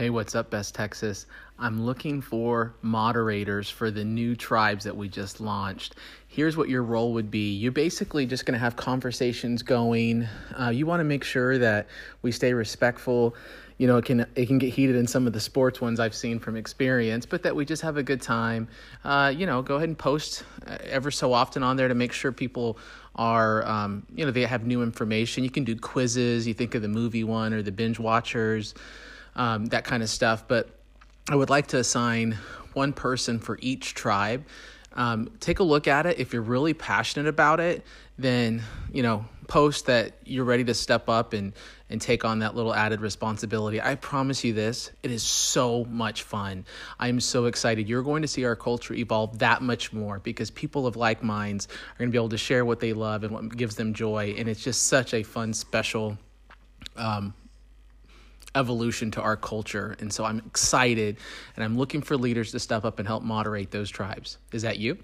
Hey, what's up, Best Texas? I'm looking for moderators for the new tribes that we just launched. Here's what your role would be you're basically just going to have conversations going. Uh, you want to make sure that we stay respectful. You know, it can it can get heated in some of the sports ones I've seen from experience, but that we just have a good time. Uh, you know, go ahead and post uh, ever so often on there to make sure people are, um, you know, they have new information. You can do quizzes. You think of the movie one or the binge watchers um, that kind of stuff. But I would like to assign one person for each tribe. Um, take a look at it. If you're really passionate about it, then you know post that you're ready to step up and and take on that little added responsibility. I promise you this, it is so much fun. I am so excited. You're going to see our culture evolve that much more because people of like minds are going to be able to share what they love and what gives them joy, and it's just such a fun, special um, evolution to our culture. And so I'm excited and I'm looking for leaders to step up and help moderate those tribes. Is that you?